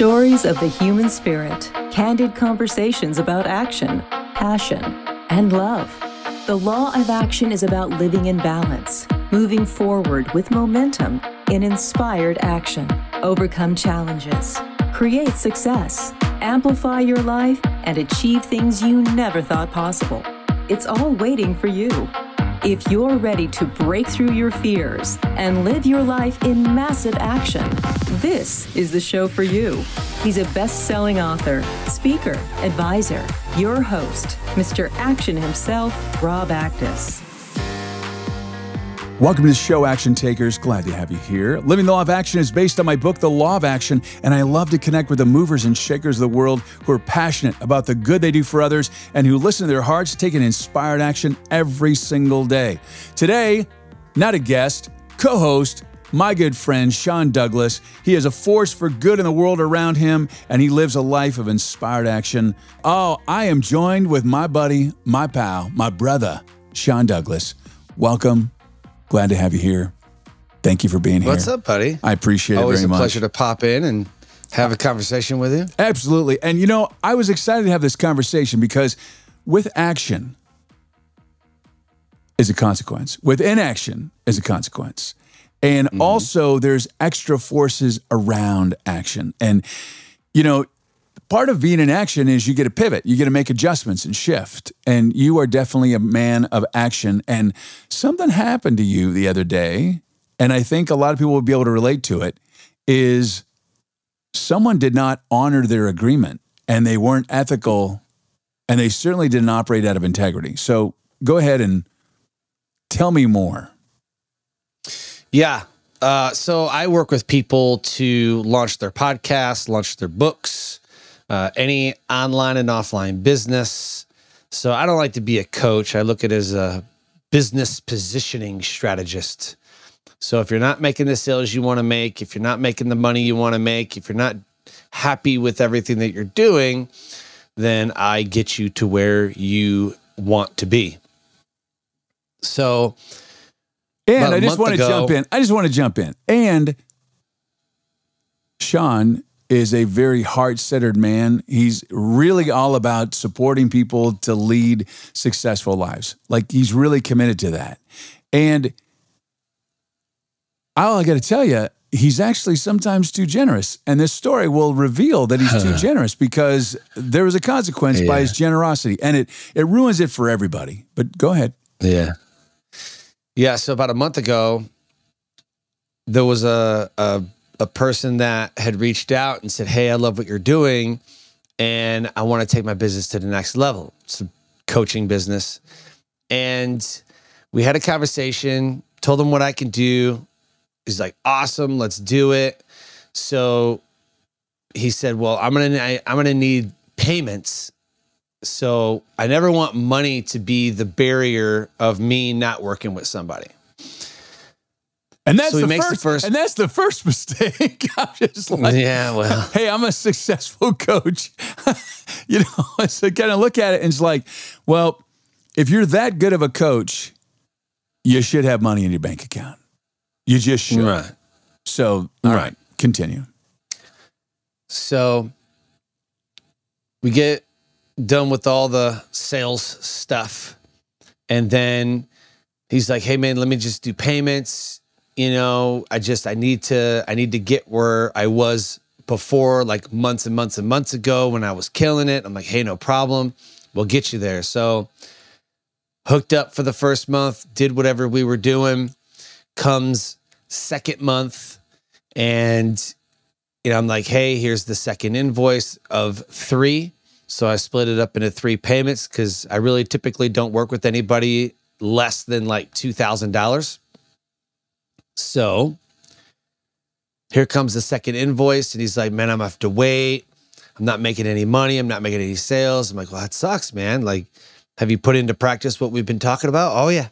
Stories of the human spirit, candid conversations about action, passion, and love. The law of action is about living in balance, moving forward with momentum in inspired action, overcome challenges, create success, amplify your life, and achieve things you never thought possible. It's all waiting for you. If you're ready to break through your fears and live your life in massive action, this is the show for you. He's a best selling author, speaker, advisor, your host, Mr. Action himself, Rob Actis. Welcome to the show, Action Takers. Glad to have you here. Living the Law of Action is based on my book, The Law of Action, and I love to connect with the movers and shakers of the world who are passionate about the good they do for others and who listen to their hearts, taking inspired action every single day. Today, not a guest, co host, my good friend Sean Douglas. He is a force for good in the world around him, and he lives a life of inspired action. Oh, I am joined with my buddy, my pal, my brother, Sean Douglas. Welcome Glad to have you here. Thank you for being here. What's up, buddy? I appreciate Always it very a pleasure to pop in and have a conversation with you. Absolutely. And you know, I was excited to have this conversation because with action is a consequence. With inaction is a consequence. And Mm-hmm. also there's extra forces around action. And you know, part of being in action is you get to pivot, you get to make adjustments and shift. And you are definitely a man of action. And something happened to you the other day, and I think a lot of people will be able to relate to it, is someone did not honor their agreement and they weren't ethical and they certainly didn't operate out of integrity. So go ahead and tell me more. Yeah. Uh, so I work with people to launch their podcasts, launch their books, uh, any online and offline business. So I don't like to be a coach. I look at it as a business positioning strategist. So if you're not making the sales you want to make, if you're not making the money you want to make, if you're not happy with everything that you're doing, then I get you to where you want to be. So And I just want to ago- jump in. I just want to jump in. And Sean is a very heart-centered man. He's really all about supporting people to lead successful lives. Like he's really committed to that. And all I got to tell you, he's actually sometimes too generous. And this story will reveal that he's too generous because there was a consequence by his generosity, and it it ruins it for everybody. But go ahead. Yeah. Yeah. So about a month ago, there was a, a a person that had reached out and said, Hey, I love what you're doing. And I want to take my business to the next level. It's a coaching business. And we had a conversation, told him what I can do. He's like, awesome, let's do it. So he said, Well, I'm gonna I'm gonna need payments so I never want money to be the barrier of me not working with somebody. And that's So the makes the first, first- and that's the first mistake. I'm just like, yeah, well, hey, I'm a successful coach. you know, so kind of look at it and it's like, well, if you're that good of a coach, you should have money in your bank account. You just should. right. So, all right, continue. So we get done with all the sales stuff. And then he's like, "Hey man, let me just do payments. You know, I just I need to I need to get where I was before like months and months and months ago when I was killing it." I'm like, "Hey, no problem. We'll get you there." So hooked up for the first month, did whatever we were doing. Comes second month and you know, I'm like, hey, here's the second invoice of three. So I split it up into three payments because I really typically don't work with anybody less than like $2,000. So here comes the second invoice. And he's like, man, I'm gonna have to wait. I'm not making any money. I'm not making any sales. I'm like, well, that sucks, man. Like, have you put into practice what we've been talking about? Oh, yeah.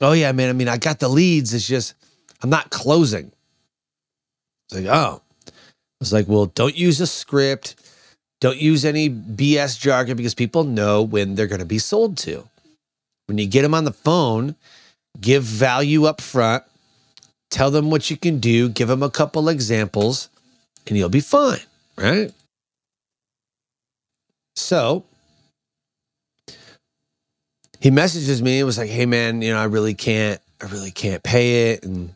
Oh, yeah, man. I mean, I got the leads. It's just, I'm not closing. It's like, oh. I was like, well, don't use a script. Don't use any BS jargon because people know when they're going to be sold to. When you get them on the phone, give value up front, tell them what you can do, give them a couple examples, and you'll be fine, right? So he messages me and was like, "Hey man, you know, I really can't, I really can't pay it, and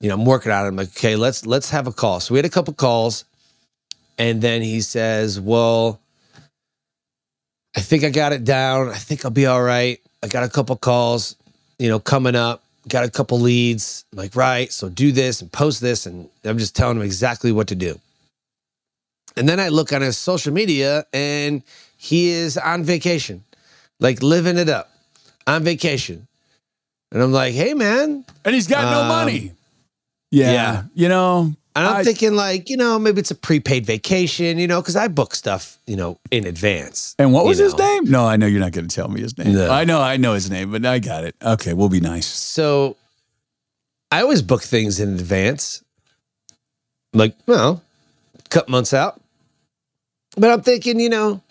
you know, I'm working on it." I'm like, "Okay, let's let's have a call." So we had a couple calls, and then he says, "Well, I think I got it down. I think I'll be all right. I got a couple calls, you know, coming up. Got a couple leads. I'm like, right. So do this and post this, and I'm just telling him exactly what to do." And then I look on his social media, and he is on vacation, like living it up on vacation. And I'm like, hey, man. And he's got no Um, money. Yeah. yeah. You know, And I'm I- thinking, like, you know, maybe it's a prepaid vacation, you know, because I book stuff, you know, in advance. and what you was his know. name? No, I know you're not going to tell me his name. No. I know, I know his name, but I got it. Okay, we'll be nice. So I always book things in advance, like, well, a couple months out. But I'm thinking, you know,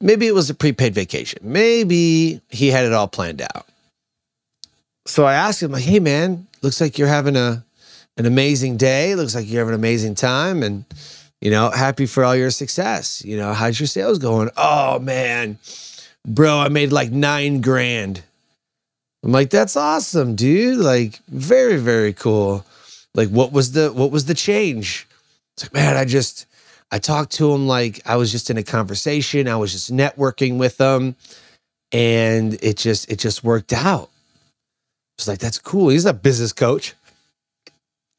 maybe it was a prepaid vacation. Maybe he had it all planned out. So I asked him, like, hey man, looks like you're having a an amazing day. Looks like you're having an amazing time. And, you know, happy for all your success. You know, how's your sales going? Oh man, bro, I made like nine grand. I'm like, that's awesome, dude. Like, very, very cool. Like, what was the what was the change? It's like, man, I just I talked to him like I was just in a conversation. I was just networking with him, and it just it just worked out. It's like that's cool. He's a business coach,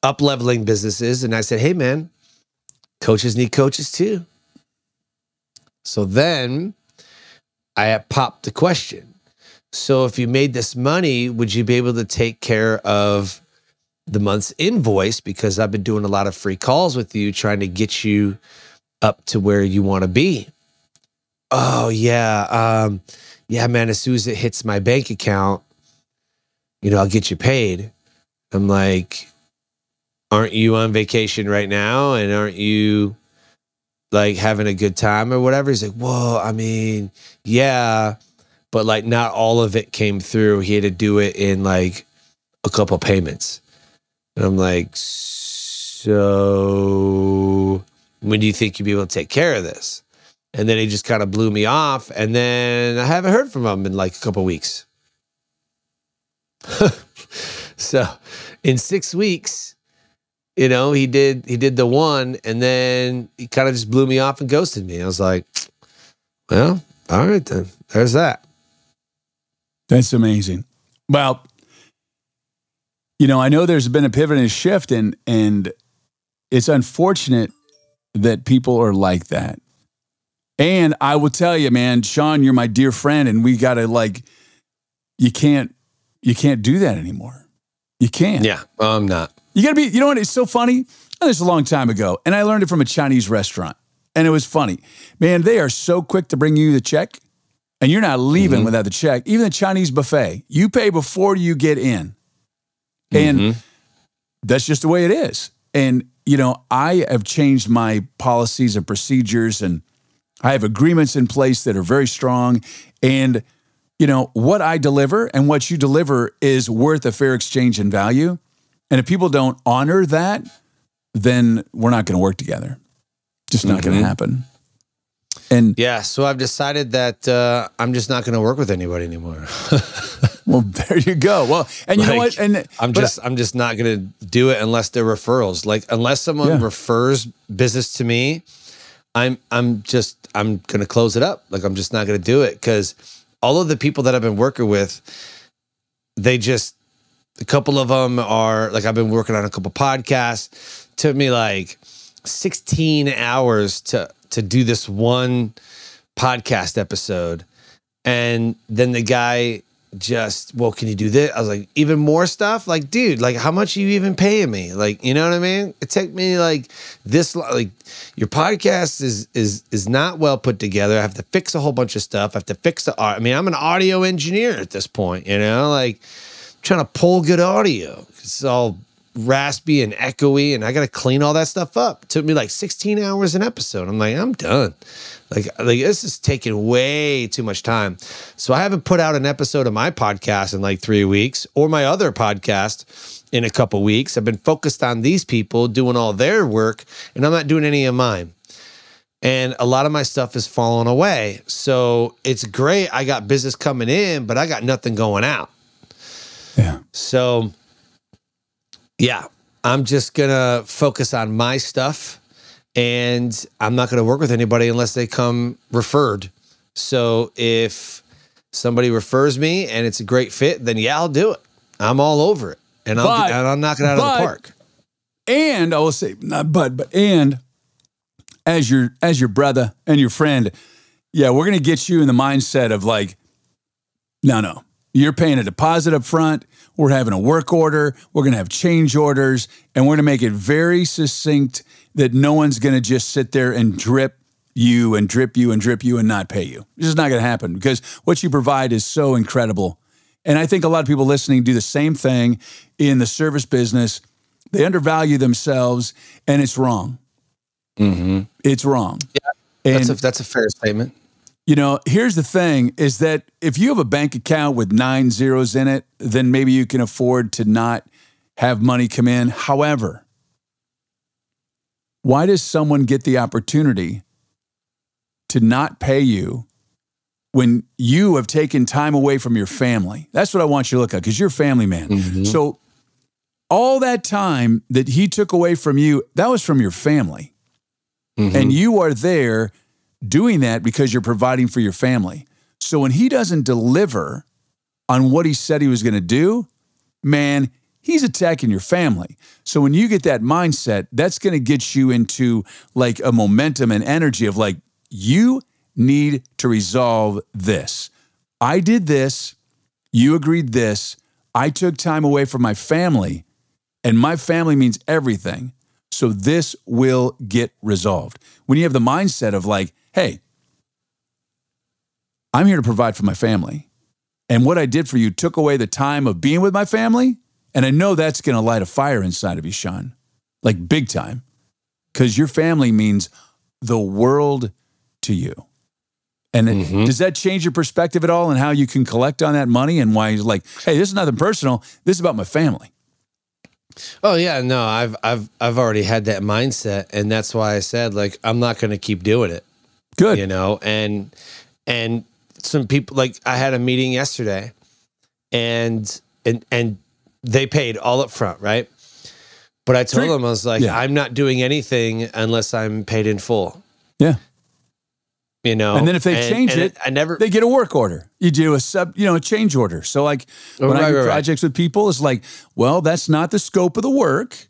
up leveling businesses, and I said, hey, man, coaches need coaches too. So then I popped the question. So if you made this money, would you be able to take care of the month's invoice? Because I've been doing a lot of free calls with you, trying to get you up to where you want to be. Oh yeah, um, yeah, man. As soon as it hits my bank account, you know, I'll get you paid. I'm like, aren't you on vacation right now? And aren't you like having a good time or whatever? He's like, well, I mean, yeah but like not all of it came through. He had to do it in like a couple payments. And I'm like, so when do you think you'll be able to take care of this? And then he just kind of blew me off. And then I haven't heard from him in like a couple weeks. so in six weeks, you know, he did he did the one and then he kind of just blew me off and ghosted me. I was like, well, all right then. There's that. That's amazing. Well, you know, I know there's been a pivot and a shift, and and it's unfortunate that people are like that. And I will tell you, man, Sean, you're my dear friend, and we gotta like, you can't, you can't do that anymore. You can't. Yeah, I'm not. You gotta be, you know what? It's so funny. Oh, This is a long time ago, and I learned it from a Chinese restaurant, and it was funny. Man, they are so quick to bring you the check, and you're not leaving Mhm. without the check. Even the Chinese buffet, you pay before you get in, and Mhm. that's just the way it is. And you know, I have changed my policies and procedures, and I have agreements in place that are very strong. And you know what I deliver and what you deliver is worth a fair exchange in value. And if people don't honor that, then we're not going to work together. Just not going Mhm. to happen. And yeah, so I've decided that uh, I'm just not going to work with anybody anymore. well, there you go. Well, and you know what? And I'm just I'm just not going to do it unless they're referrals. Like unless someone Yeah. refers business to me, I'm I'm just I'm going to close it up. Like I'm just not going to do it cuz all of the people that I've been working with they just a couple of them are like I've been working on a couple podcasts. Took me like 16 hours to to do this one podcast episode. And then the guy just, well, can you do this? I was like, even more stuff? Like, dude, like how much are you even paying me? Like, you know what I mean? It took me like this like your podcast is is is not well put together. I have to fix a whole bunch of stuff. I have to fix the art. I mean, I'm an audio engineer at this point, you know, like trying to pull good audio. It's all raspy and echoey, and I got to clean all that stuff up. It took me like 16 hours an episode. I'm like, I'm done. Like, like this is taking way too much time. So I haven't put out an episode of my podcast in like three weeks, or my other podcast in a couple weeks. I've been focused on these people doing all their work, and I'm not doing any of mine and a lot of my stuff is falling away. So it's great. I got business coming in, but I got nothing going out. Yeah. So, yeah, I'm just gonna focus on my stuff, and I'm not gonna work with anybody unless they come referred. So if somebody refers me and it's a great fit, then yeah, I'll do it. I'm all over it, and I'll But- and I'll knock it out of the park. And I will say, not but, but and as your as your brother and your friend, yeah, we're gonna get you in the mindset of like, no, no, you're paying a deposit up front. We're having a work order. We're gonna have change orders, and we're gonna make it very succinct that no one's gonna just sit there and drip you and drip you and drip you and not pay you. This is not gonna happen because what you provide is so incredible. And I think a lot of people listening do the same thing in the service business. They undervalue themselves, and it's wrong. Mm-hmm. It's wrong. That's And a that's a fair statement. You know, here's the thing: is that if you have a bank account with nine zeros in it, then maybe you can afford to not have money come in. However, why does someone get the opportunity to not pay you when you have taken time away from your family? That's what I want you to look at because you're a family man. Mhm. So all that time that he took away from you, that was from your family. Mhm. And you are there doing that because you're providing for your family. So when he doesn't deliver on what he said he was going to do, man, he's attacking your family. So when you get that mindset, that's going to get you into like a momentum and energy of like, you need to resolve this. I did this. You agreed this. I took time away from my family, and my family means everything. So this will get resolved. When you have the mindset of like, hey, I'm here to provide for my family. And what I did for you took away the time of being with my family. And I know that's going to light a fire inside of you, Sean, like big time, because your family means the world to you. And Mhm. does that change your perspective at all and how you can collect on that money and why you're like, hey, this is nothing personal. This is about my family. Oh yeah, no, I've I've I've already had that mindset, and that's why I said like I'm not going to keep doing it. Good. you know and and some people like i had a meeting yesterday and and and they paid all up front right but i told Sure. them i was like Yeah. i'm not doing anything unless i'm paid in full Yeah. You know And then if they change it, i never they get a work order. You do a sub, you know, a change order. So like oh, when Oh, Right, I do right, right. projects with people, it's like, well, that's not the scope of the work.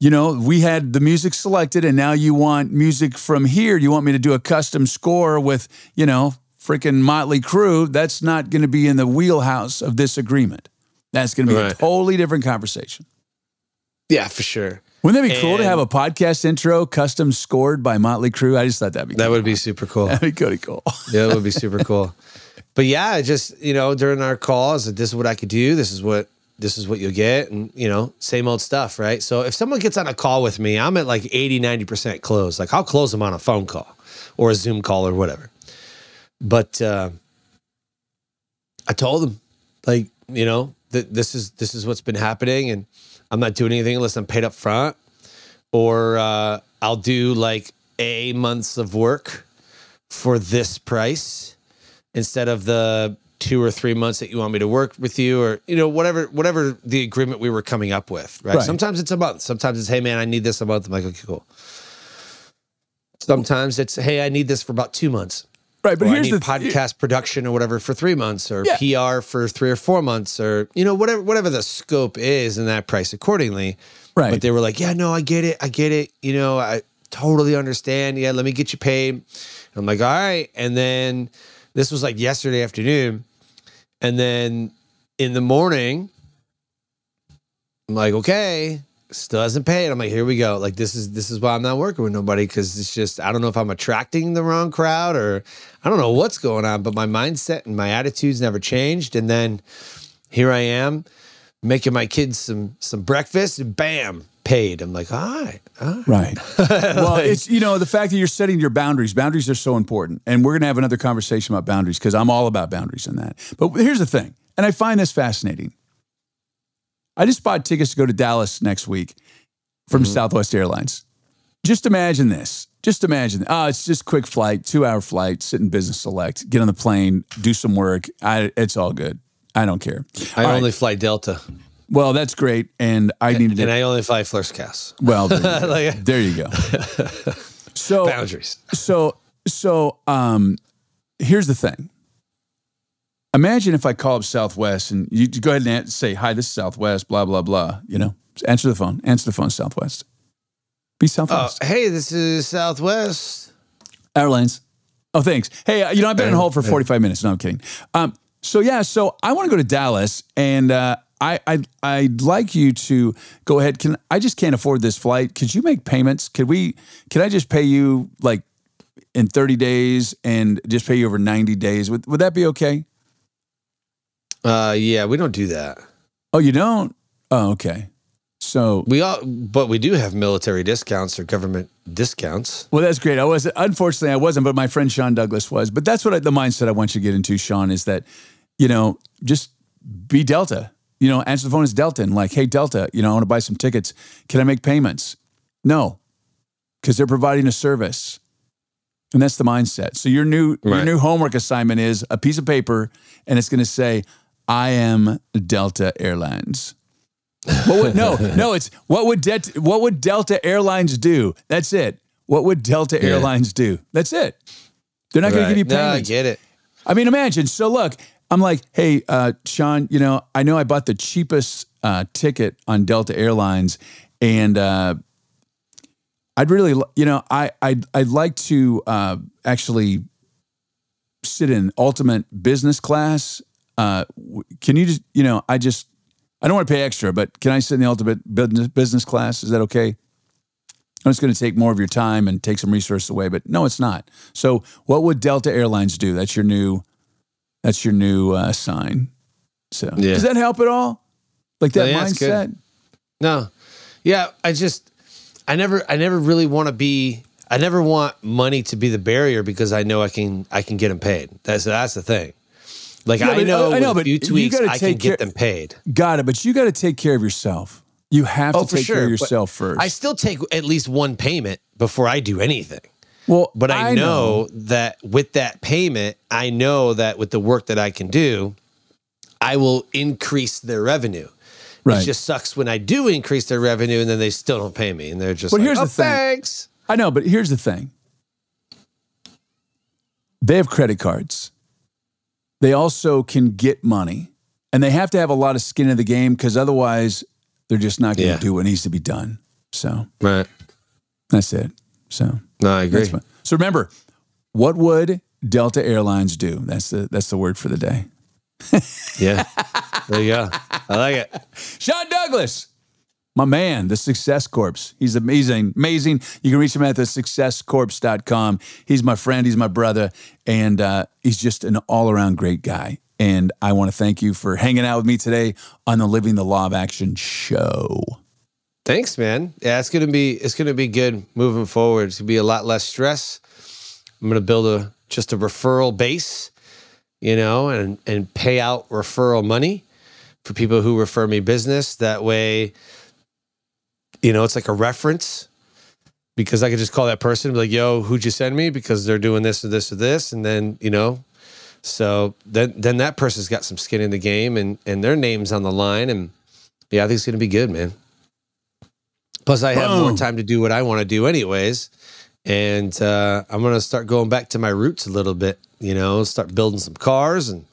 You know, we had the music selected, and now you want music from here. You want me to do a custom score with, you know, freaking Motley Crue. That's not going to be in the wheelhouse of this agreement. That's going to be a totally different conversation. yeah for sure Wouldn't that be cool to have a podcast intro custom scored by Motley Crue? I just thought that'd be that cool. would be super cool that'd be pretty cool. yeah that would be super cool but yeah just you know during our calls this is what i could do this is what this is what you'll get and you know same old stuff right so if someone gets on a call with me i'm at like 80 90% close like i'll close them on a phone call or a zoom call or whatever but uh, i told them like you know that this is this is what's been happening and i'm not doing anything unless i'm paid up front or uh, i'll do like a months of work for this price instead of the two or three months that you want me to work with you or you know whatever whatever the agreement we were coming up with right, Right. sometimes it's a month. Sometimes it's hey man i need this a month. I'm like okay cool. Sometimes it's hey i need this for about two months right, but or I here's need the podcast production or whatever for three months or Yeah. PR for three or four months or you know whatever whatever the scope is and that price accordingly. Right. But they were like, yeah, no, I get it, I get it. You know, I totally understand. Yeah, let me get you paid. I'm like, all right. And then this was like yesterday afternoon, and then in the morning, I'm like, okay, still hasn't paid. I'm like, here we go. Like this is this is why I'm not working with nobody because it's just I don't know if I'm attracting the wrong crowd or I don't know what's going on, but my mindset and my attitudes never changed. And then here I am, making my kids some some breakfast, and bam, paid. I'm like, all right, all right. Right. well, it's you know the fact that you're setting your boundaries. Boundaries are so important, and we're going to have another conversation about boundaries because I'm all about boundaries in that. But here's the thing, and I find this fascinating. I just bought tickets to go to Dallas next week from Southwest Airlines. Just imagine this. Just imagine. Oh, it's just quick flight, two hour flight, sit in business select, get on the plane, do some work. I, it's all good. I don't care. I All right. only fly Delta, Well, that's great, and I needed and it. I only fly First Class. Well, there you, go. There you go. So Boundaries. so so um here's the thing imagine if i call up southwest and you go ahead and say hi this is southwest blah blah blah you know answer the phone answer the phone southwest be Uh, southwest hey, this is Southwest. airlines oh thanks hey uh, you know i've been on hold for yeah. 45 minutes no i'm kidding um so yeah so i want to go to dallas and uh I, I I'd like you to go ahead. Can I just can't afford this flight? Could you make payments? Could we? Can I just pay you like in 30 days and just pay you over 90 days? Would, would that be okay? Uh, yeah, we don't do that. Oh, you don't? Oh, okay. So, We all, but we do have military discounts or government discounts. well, that's great. I was unfortunately I wasn't, but my friend Sean Douglas was. But that's what I, the mindset I want you to get into, Sean, is that you know just be Delta. You know, answer the phone as Delta and like, hey Delta, you know, I want to buy some tickets. Can I make payments? No, because they're providing a service. And that's the mindset. So your new your new homework assignment is a piece of paper, and it's going to say, "I am Delta Airlines." What would, no, no, it's what would Det, what would Delta Airlines do? That's it. What would Delta Yeah. Airlines do? That's it. They're not going to give you No, I get it. I mean, imagine. So look, I'm like, hey, uh, Sean, you know, I know I bought the cheapest uh, ticket on Delta Airlines, and uh, I'd really, you know, I I'd, I'd like to uh, actually sit in ultimate business class. Uh, can you just, you know, I just, I don't want to pay extra, but can I sit in the ultimate business business class? Is that okay? I'm just going to take more of your time and take some resources away, but no, it's not. So, what would Delta Airlines do? That's your new, that's your new uh, sign. So, Yeah. does that help at all? Like that Yeah, mindset? No, yeah, I just, I never, I never really want to be. I never want money to be the barrier because I know I can, I can get them paid. That's that's the thing. Like Yeah, I but- know, I know, but a few you tweaks, gotta I can get care- them paid. Got it. But you got to take care of yourself. You have Oh, to take care of yourself first. I still take at least one payment before I do anything. well, But I, know, that with that payment, I know that with the work that I can do, I will increase their revenue. Right. It just sucks when I do increase their revenue and then they still don't pay me, and they're just But like, here's "Oh, the thing. thanks." I know, but here's the thing. They have credit cards. They also can get money, and they have to have a lot of skin in the game because otherwise, they're just not going to Yeah. do what needs to be done. So Right? that's it. So No, I agree. So remember, what would Delta Airlines do? That's the that's the word for the day. Yeah, there you go. I like it. Sean Douglas, my man, the Success Corpse. He's amazing, amazing. You can reach him at the successcorpse.com. He's my friend, he's my brother, and uh, he's just an all around great guy. And I want to thank you for hanging out with me today on the Living the Law of Action show. Thanks, man. Yeah, it's gonna be it's gonna be good moving forward. It's gonna be a lot less stress. I'm gonna build a just a referral base, you know, and and pay out referral money for people who refer me business. That way, you know, it's like a reference because I could just call that person and be like, "Yo, who'd you send me?" Because they're doing this or this or this, and then you know, so then then that person's got some skin in the game and and their name's on the line, and yeah, I think it's gonna be good, man. Plus, I have more time to do what I want to do, anyways. And uh, I'm going to start going back to my roots a little bit, you know, start building some cars and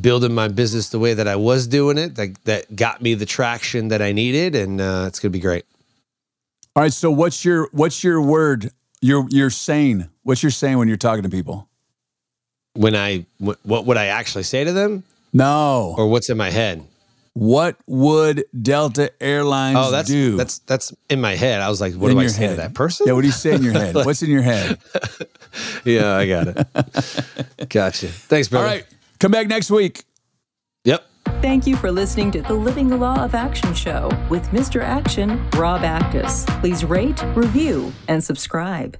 building my business the way that I was doing it that, that got me the traction that I needed. And uh, it's going to be great. All right, so what's your what's your word? Your your saying. What's your saying when you're talking to people? When I, what would I actually say to them No. or what's in my head? What would Delta Airlines Oh, that's, do? that's, that's in my head. I was like, what in do I say head. to that person? Yeah, what do you say in your head? What's in your head? yeah, I got it. gotcha. Thanks, All brother. right, come back next week. Yep. Thank you for listening to the Living the Law of Action show with Mr. Action, Rob Actis. Please rate, review, and subscribe.